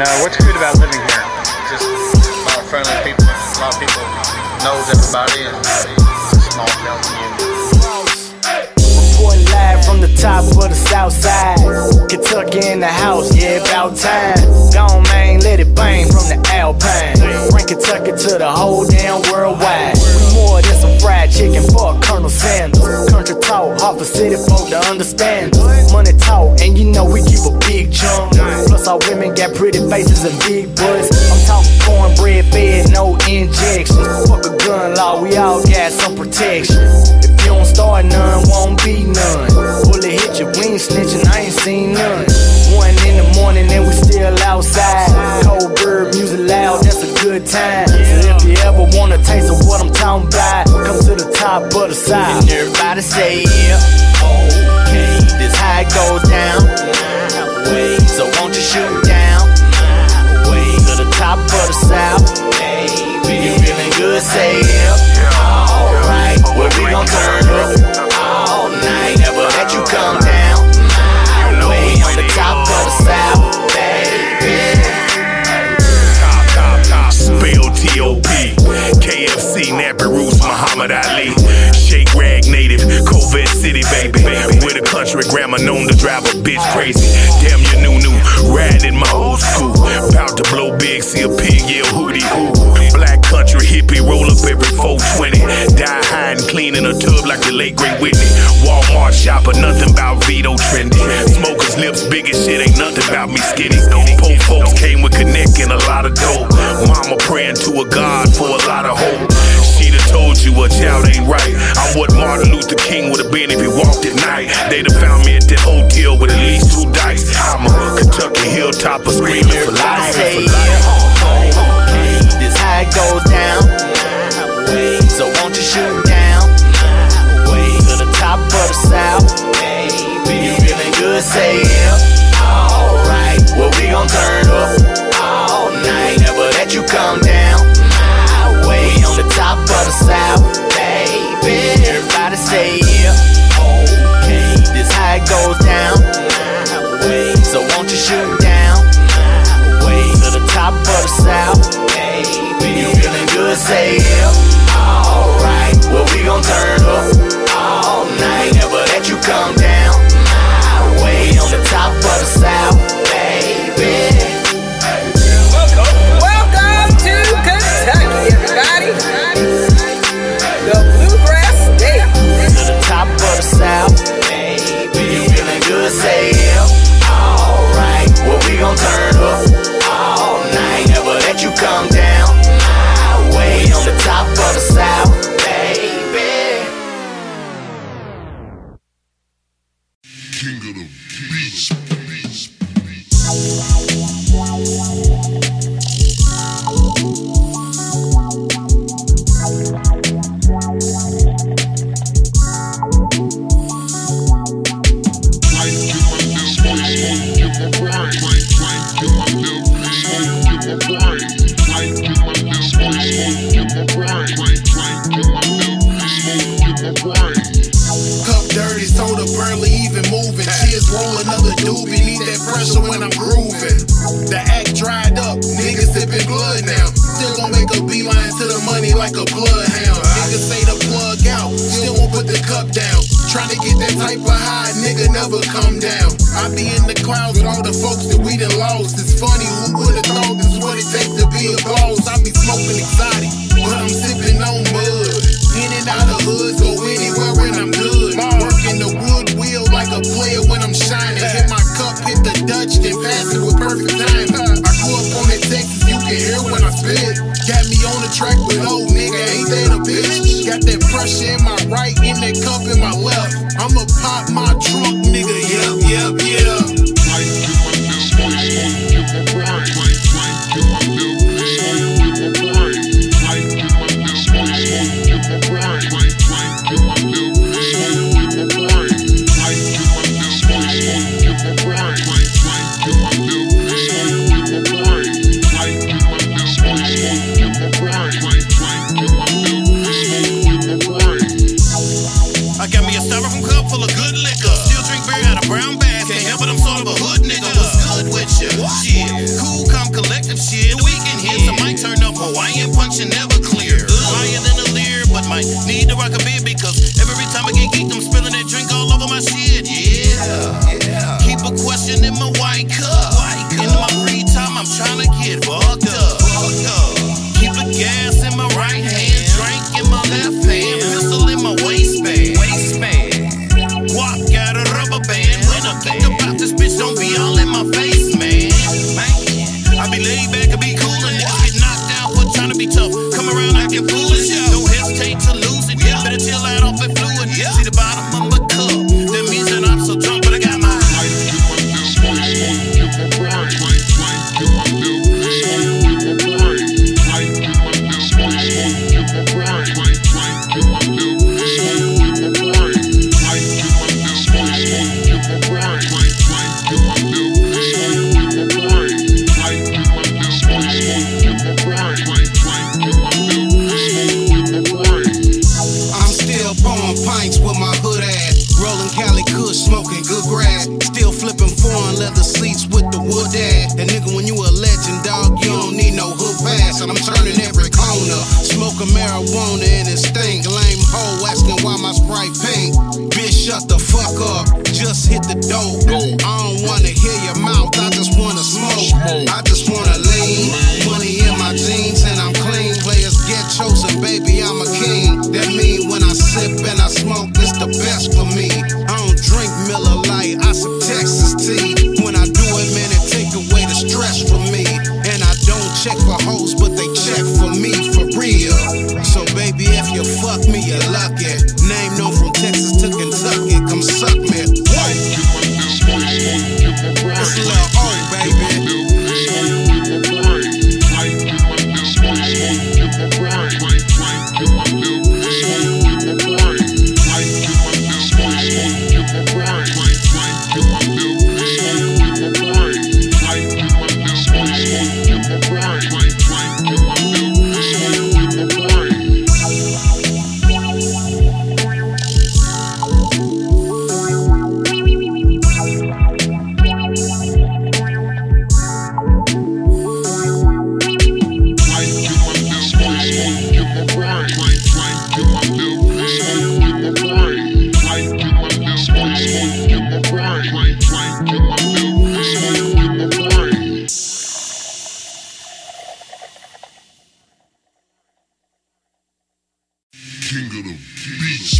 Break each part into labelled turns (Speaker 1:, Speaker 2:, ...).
Speaker 1: And uh, what's good about living here? Just a lot of friendly people. A lot of people knows everybody and it's a small town community.
Speaker 2: Live from the top of the south side. Kentucky in the house, yeah, about time. Gone, man, let it bang from the Alpine. Bring Kentucky to the whole damn worldwide. More than some fried chicken for Colonel Sanders. Country talk, hard for city folk to understand. Money talk, and you know we keep a big chunk. Plus, our women got pretty faces and big butts. I'm talking cornbread fed, no injections. Fuck a gun law, we all got some protection. If you don't start none, won't be none. Bullet hit you, we snitching, I ain't seen none. One in the morning and we still outside. Cold bird music loud, that's a good time. So if you ever want a taste of what I'm talking about, come to the top of the side. And everybody say, yeah, okay, this it goes down. So won't you shoot down? To the top of the south. Baby, you feeling good? Say yeah. Alright, well we gon' turn up all night. Never you come down. My way on the top of the south, baby.
Speaker 3: Spell Nappy Roots, Muhammad Ali. Shake Rag Native, Covent City, baby. With a country grammar known to drive a bitch crazy. Damn you new new, riding my old school. About to blow big, see a pig yell hootie hoo. Country hippie, roll up every 420. Die high and clean in a tub like the late great Whitney. Walmart shopper, nothing about Vito trendy. Smokers lips big as shit, ain't nothing about me skinny. Poor folks came with connect and a lot of dope. Mama praying to a God for a lot of hope. She'd have told you a child ain't right. I'm what Martin Luther King would have been if he walked at night. They'd have found me at that hotel with at least two dice. I'm a Kentucky hilltopper screaming for
Speaker 4: Got me on the track with old nigga, ain't that a bitch? Got that pressure in my right, in that cup in my left. I'ma pop my trunk, nigga, yep, yep, yep.
Speaker 5: King
Speaker 6: of the beats.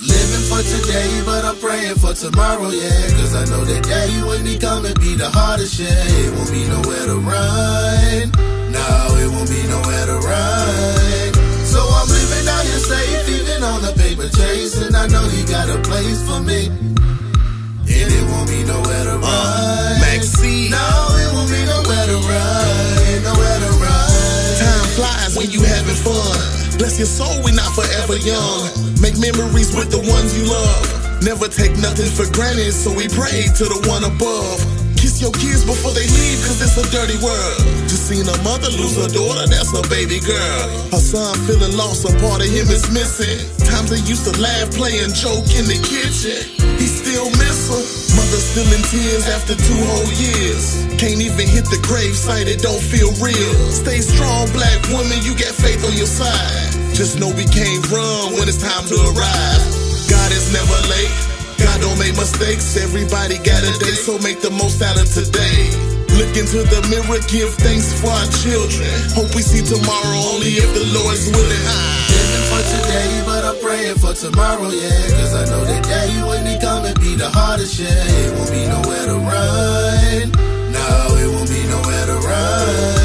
Speaker 7: Living for today, but I'm praying for tomorrow, yeah. Cause I know that day when he come and be the hardest, yeah. It won't be nowhere to run. No, it won't be nowhere to run. So I'm living out here safe, even on the paper chase. And I know he got a place for me. And it won't be nowhere to uh, run.
Speaker 8: Maxine.
Speaker 7: No, it won't be nowhere to run. Nowhere to run.
Speaker 8: Time flies when you having fun. Bless your soul, we not forever young. Make memories with the ones you love. Never take nothing for granted, so we pray to the one above. Kiss your kids before they leave, cause it's a dirty world. Just seen a mother lose her daughter, that's her baby girl. Her son feeling lost, a part of him is missing. Times they used to laugh, play, and joke in the kitchen. He still miss her. Mother still in tears after two whole years. Can't even hit the grave site, it don't feel real. Stay strong, black woman, you got faith on your side. Just know we can't run when it's time to arrive. God is never late. God don't make mistakes. Everybody got a day, so make the most out of today. Look into the mirror, give thanks for our children. Hope we see tomorrow only if the Lord's willing.
Speaker 7: Living for today, but I'm praying for tomorrow, yeah. Cause I know that day when he come and be the hardest, yeah. It won't be nowhere to run. No, it won't be nowhere to run.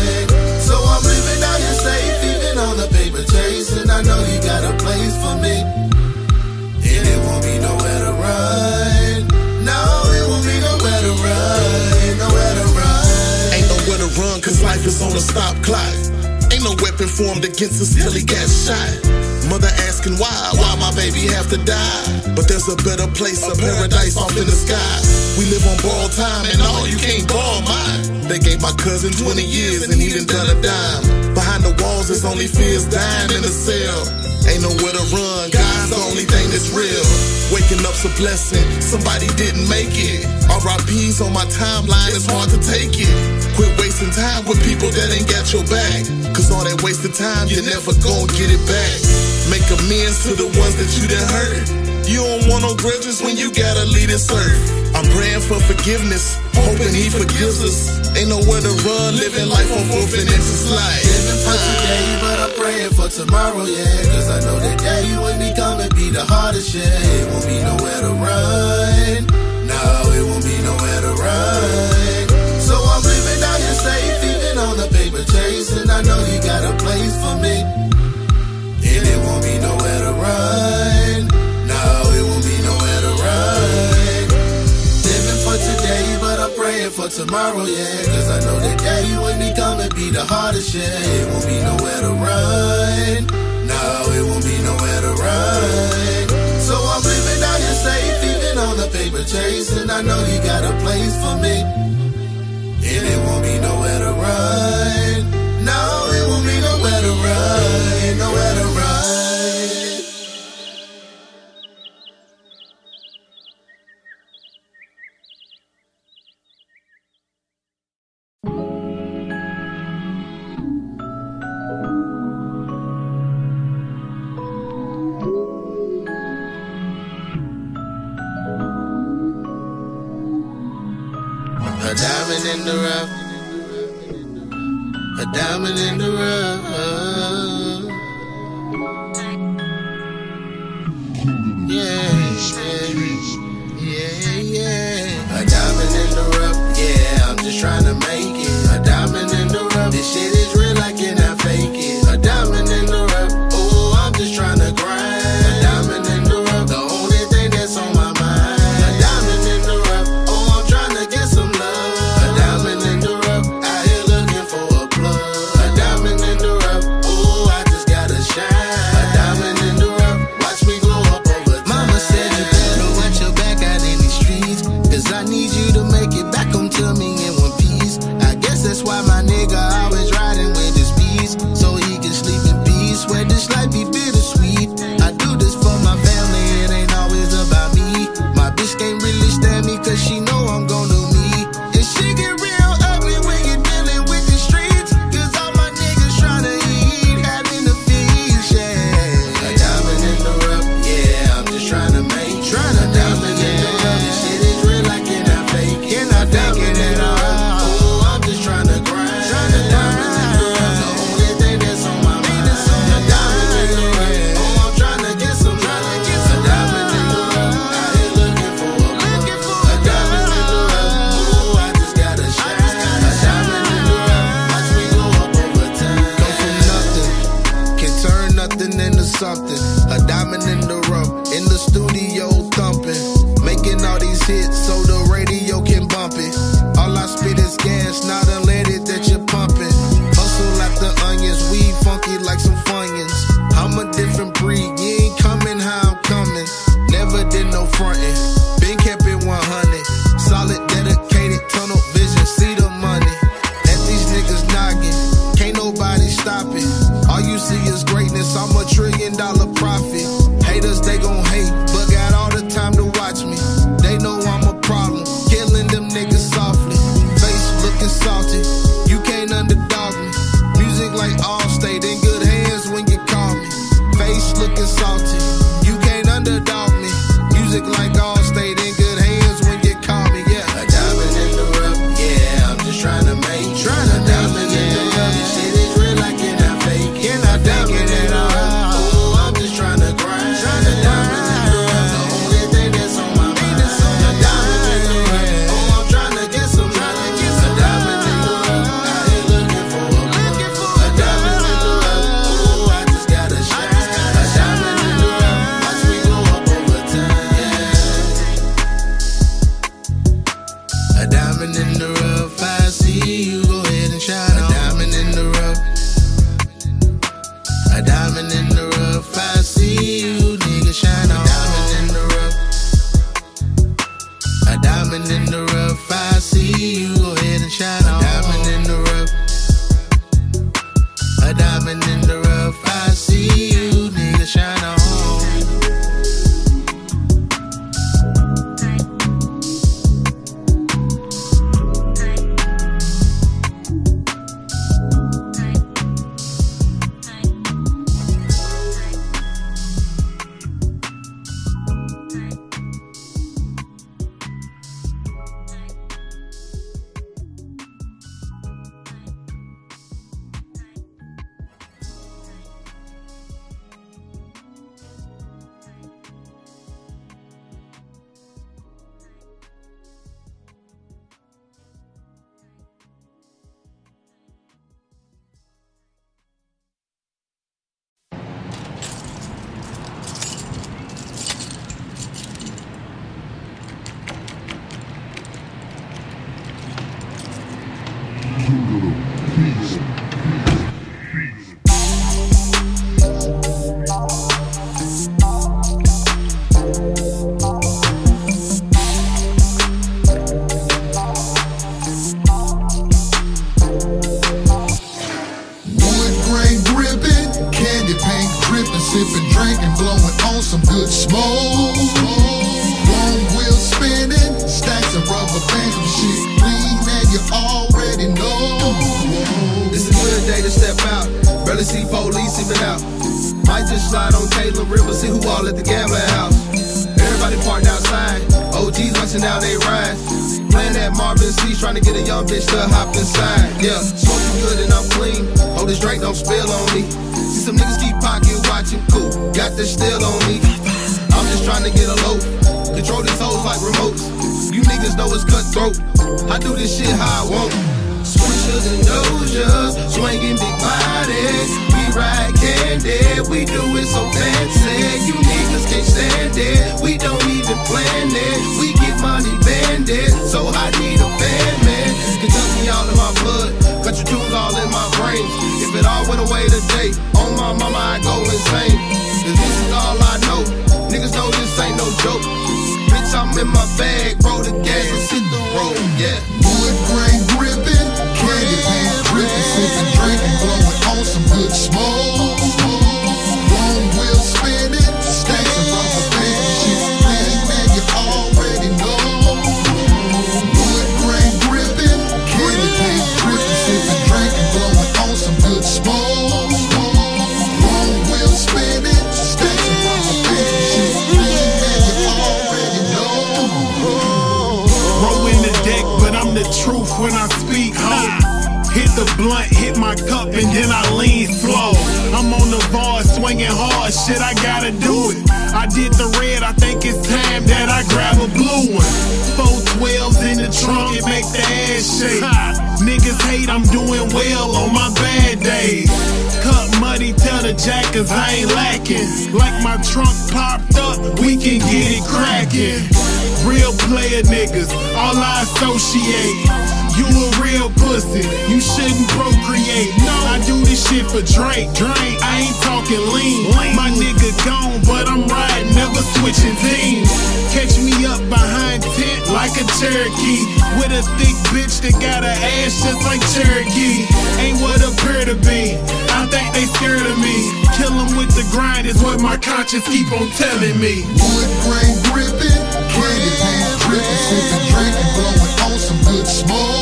Speaker 8: Life is on a stop clock. Ain't no weapon formed against us till he got shot. Mother asking why, why my baby have to die? But there's a better place, a paradise off in the sky. We live on borrowed time, and all you can't borrow mine. They gave my cousin 20 years, and he didn't done a dime behind the walls is only fears dying in the cell. Ain't nowhere to run, God's the only thing that's real. Waking up's a blessing, somebody didn't make it. RIPs on my timeline, it's hard to take it. Quit wasting time with people that ain't got your back. Cause all that wasted time, you're never gonna get it back. Make amends to the ones that you done hurt. You don't want no grudges when you gotta lead this earth. I'm praying for forgiveness, hoping he forgives us. Ain't nowhere to run, living life on forfeit, it's just life.
Speaker 7: Living for today, but I'm praying for tomorrow, yeah. Cause I know that day when he come, it be the hardest, yeah. It won't be nowhere to run. tomorrow, yeah. Cause I know that day when they come, it be the hardest, shit. It won't be nowhere to run. No, it won't be nowhere to run. So I'm living out here safe, even on the paper chase. And I know you got a place for me. And it won't be nowhere to run. No, it won't be nowhere to run. Nowhere to run. diamond in the rough. A diamond in the rough. Yeah, yeah, yeah. A diamond in the rough. Yeah, I'm just trying to make it. A diamond in the rough. This shit something. a diamond in Don't spill on me. See some niggas keep pocket watching, cool. Got this still on me. I'm just trying to get a loaf. Control these hoes like remotes. You niggas know it's cutthroat. I do this shit how I want. Swishers and dozers, swinging big bodies. We ride candy, we do it so fancy. You niggas can't stand it, we don't even plan it. We get money banded, so I need a fan, man. Kentucky all in my blood, country tunes all in my brain. If it all went away today, on my mama I go insane. Cause this is all I know, niggas know this ain't no joke. Bitch, I'm in my bag, roll the gas, let's hit the road, yeah.
Speaker 9: Wood grain gripping, candy paint dripping, sipping, drinking, blowing on some good smoke.
Speaker 10: And then I lean slow. I'm on the bar, swinging hard, shit, I gotta do it. I did the red, I think it's time that I grab a blue one. Four twelves in the trunk, it make the ass shake. Niggas hate I'm doing well on my bad days. Cut muddy, tell the jackers I ain't lacking. Like my trunk popped up, we can get it cracking. Real player niggas, all I associate. You a real pussy, you shouldn't procreate. No, I do this shit for Drake. Drake, I ain't talking lean. My nigga gone, but I'm riding, never switching teams. Catch me up behind tent like a Cherokee. With a thick bitch that got a ass just like Cherokee. Ain't what appear to be. I think they scared of me. Kill Kill 'em with the grind is what my conscience keep on telling me.
Speaker 9: Wood grain gripping, candy paint dripping, sipping, drinking, blowing on some good smoke.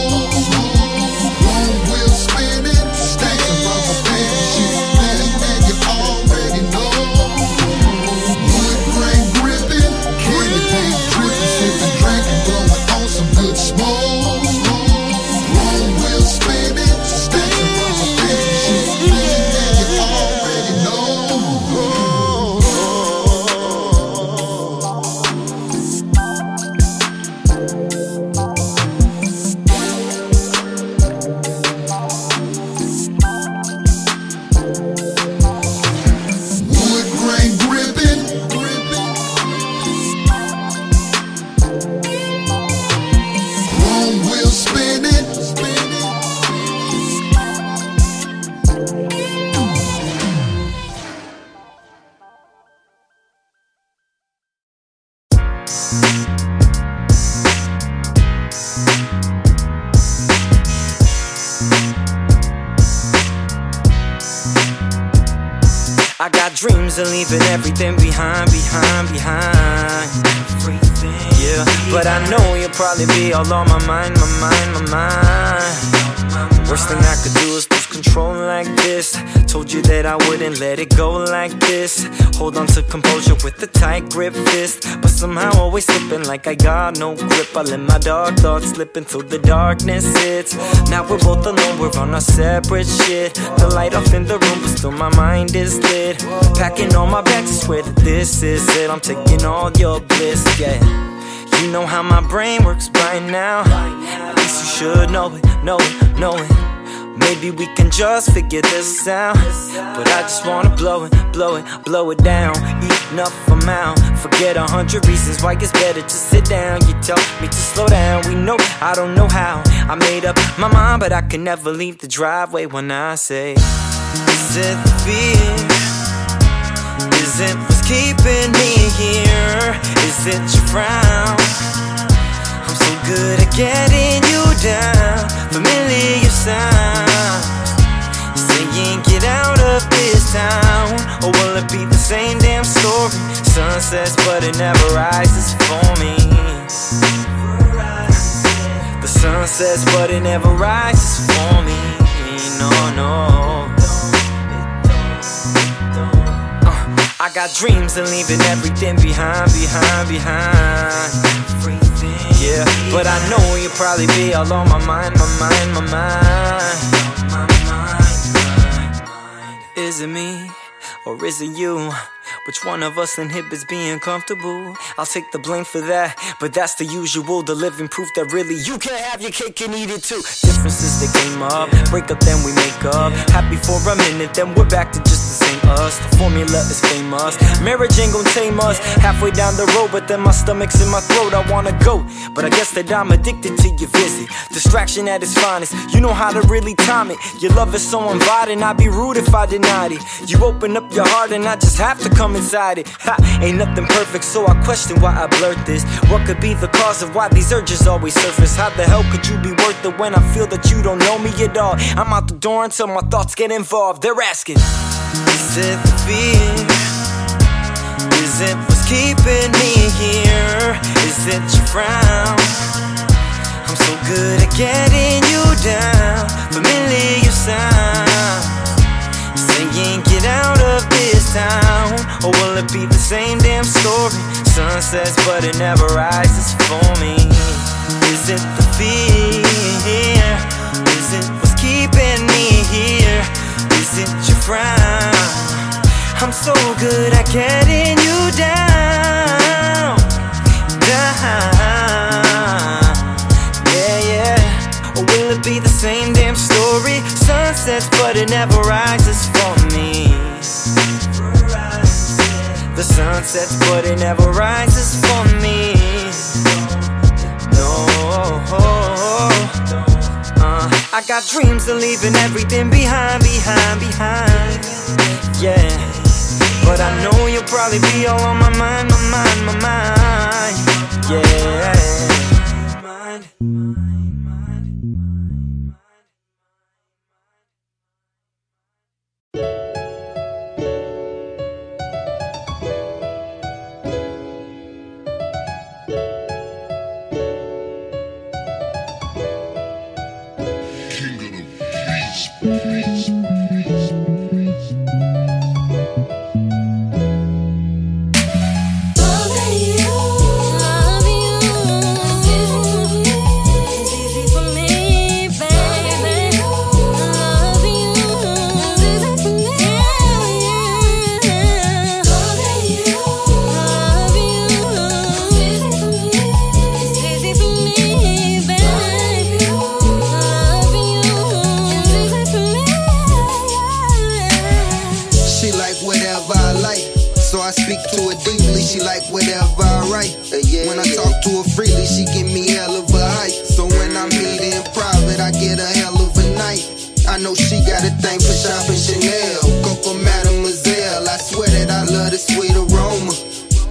Speaker 11: This. Told you that I wouldn't let it go like this. Hold on to composure with a tight grip fist. But somehow always slipping like I got no grip. I let my dark thoughts slip into the darkness hits. Now we're both alone, we're on our separate shit. The light off in the room, but still my mind is lit. Packing all my bags, I swear that this is it. I'm taking all your bliss, yeah. You know how my brain works by now. At least you should know it, know it, know it. Maybe we can just figure this out. But I just wanna blow it, blow it, blow it down. Eat enough amount. Forget a hundred reasons why it's better to sit down. You tell me to slow down. We know I don't know how. I made up my mind, but I can never leave the driveway when I say, Is it the fear? Is it what's keeping me here? Is it your frown? I'm so good at getting you down. Familiar sound. Get out of this town. Or will it be the same damn story? Sun sets, but it never rises for me. The sun sets, but it never rises for me. No, no. Uh, I got dreams of leaving everything behind, behind, behind. Yeah, but I know you'll probably be all on my mind, my mind, my mind. Is it me or is it you? Which one of us inhibits being comfortable? I'll take the blame for that, but that's the usual. The living proof that really you can have your cake and eat it too. Differences that came up, break up, then we make up. Happy for a minute, then we're back to just the same us. The formula is famous. Marriage ain't gon' tame us. Halfway down the road, but then my stomach's in my throat. I wanna go, but I guess that I'm addicted to your visit. Distraction at its finest. You know how to really time it. Your love is so inviting. I'd be rude if I denied it. You open up your heart, and I just have to come inside it. Ha, ain't nothing perfect, so I question why I blurt this. What could be the cause of why these urges always surface? How the hell could you be worth it when I feel that you don't know me at all? I'm out the door until my thoughts get involved. They're asking, Is it the fear? Is it what's keeping me here? Is it your frown? I'm so good at getting you down. Familiar sound. Saying get out of this town. Or will it be the same damn story? Sun sets, but it never rises for me. Is it the fear? Is it what's keeping me here? Is it your frown? I'm so good at getting you down. Down. Or will it be the same damn story? Sunsets, but it never rises for me. The sun sets, but it never rises for me. No. Uh, I got dreams of leaving everything behind, behind, behind. Yeah. But I know you'll probably be all on my mind, my mind, my mind. Yeah.
Speaker 12: Freely, she give me hell of a height. So when I meet in private, I get a hell of a night. I know she got a thing for shopping Chanel, Coco Mademoiselle. I swear that I love the sweet aroma.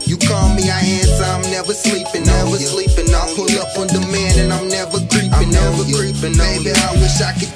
Speaker 12: You call me, I answer. I'm never sleeping, never sleeping. I pull up on demand and I'm never creeping, never creeping. Baby, I wish I could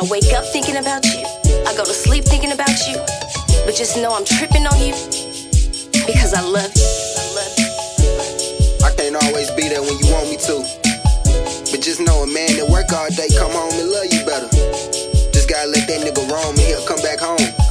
Speaker 12: I wake up thinking about you. I go to sleep thinking about you. But just know I'm tripping on you because I love you.
Speaker 13: I, can't always be there when you want me to. But just know a man that work all day come home and love you better. Just gotta let that nigga roam and he'll come back home.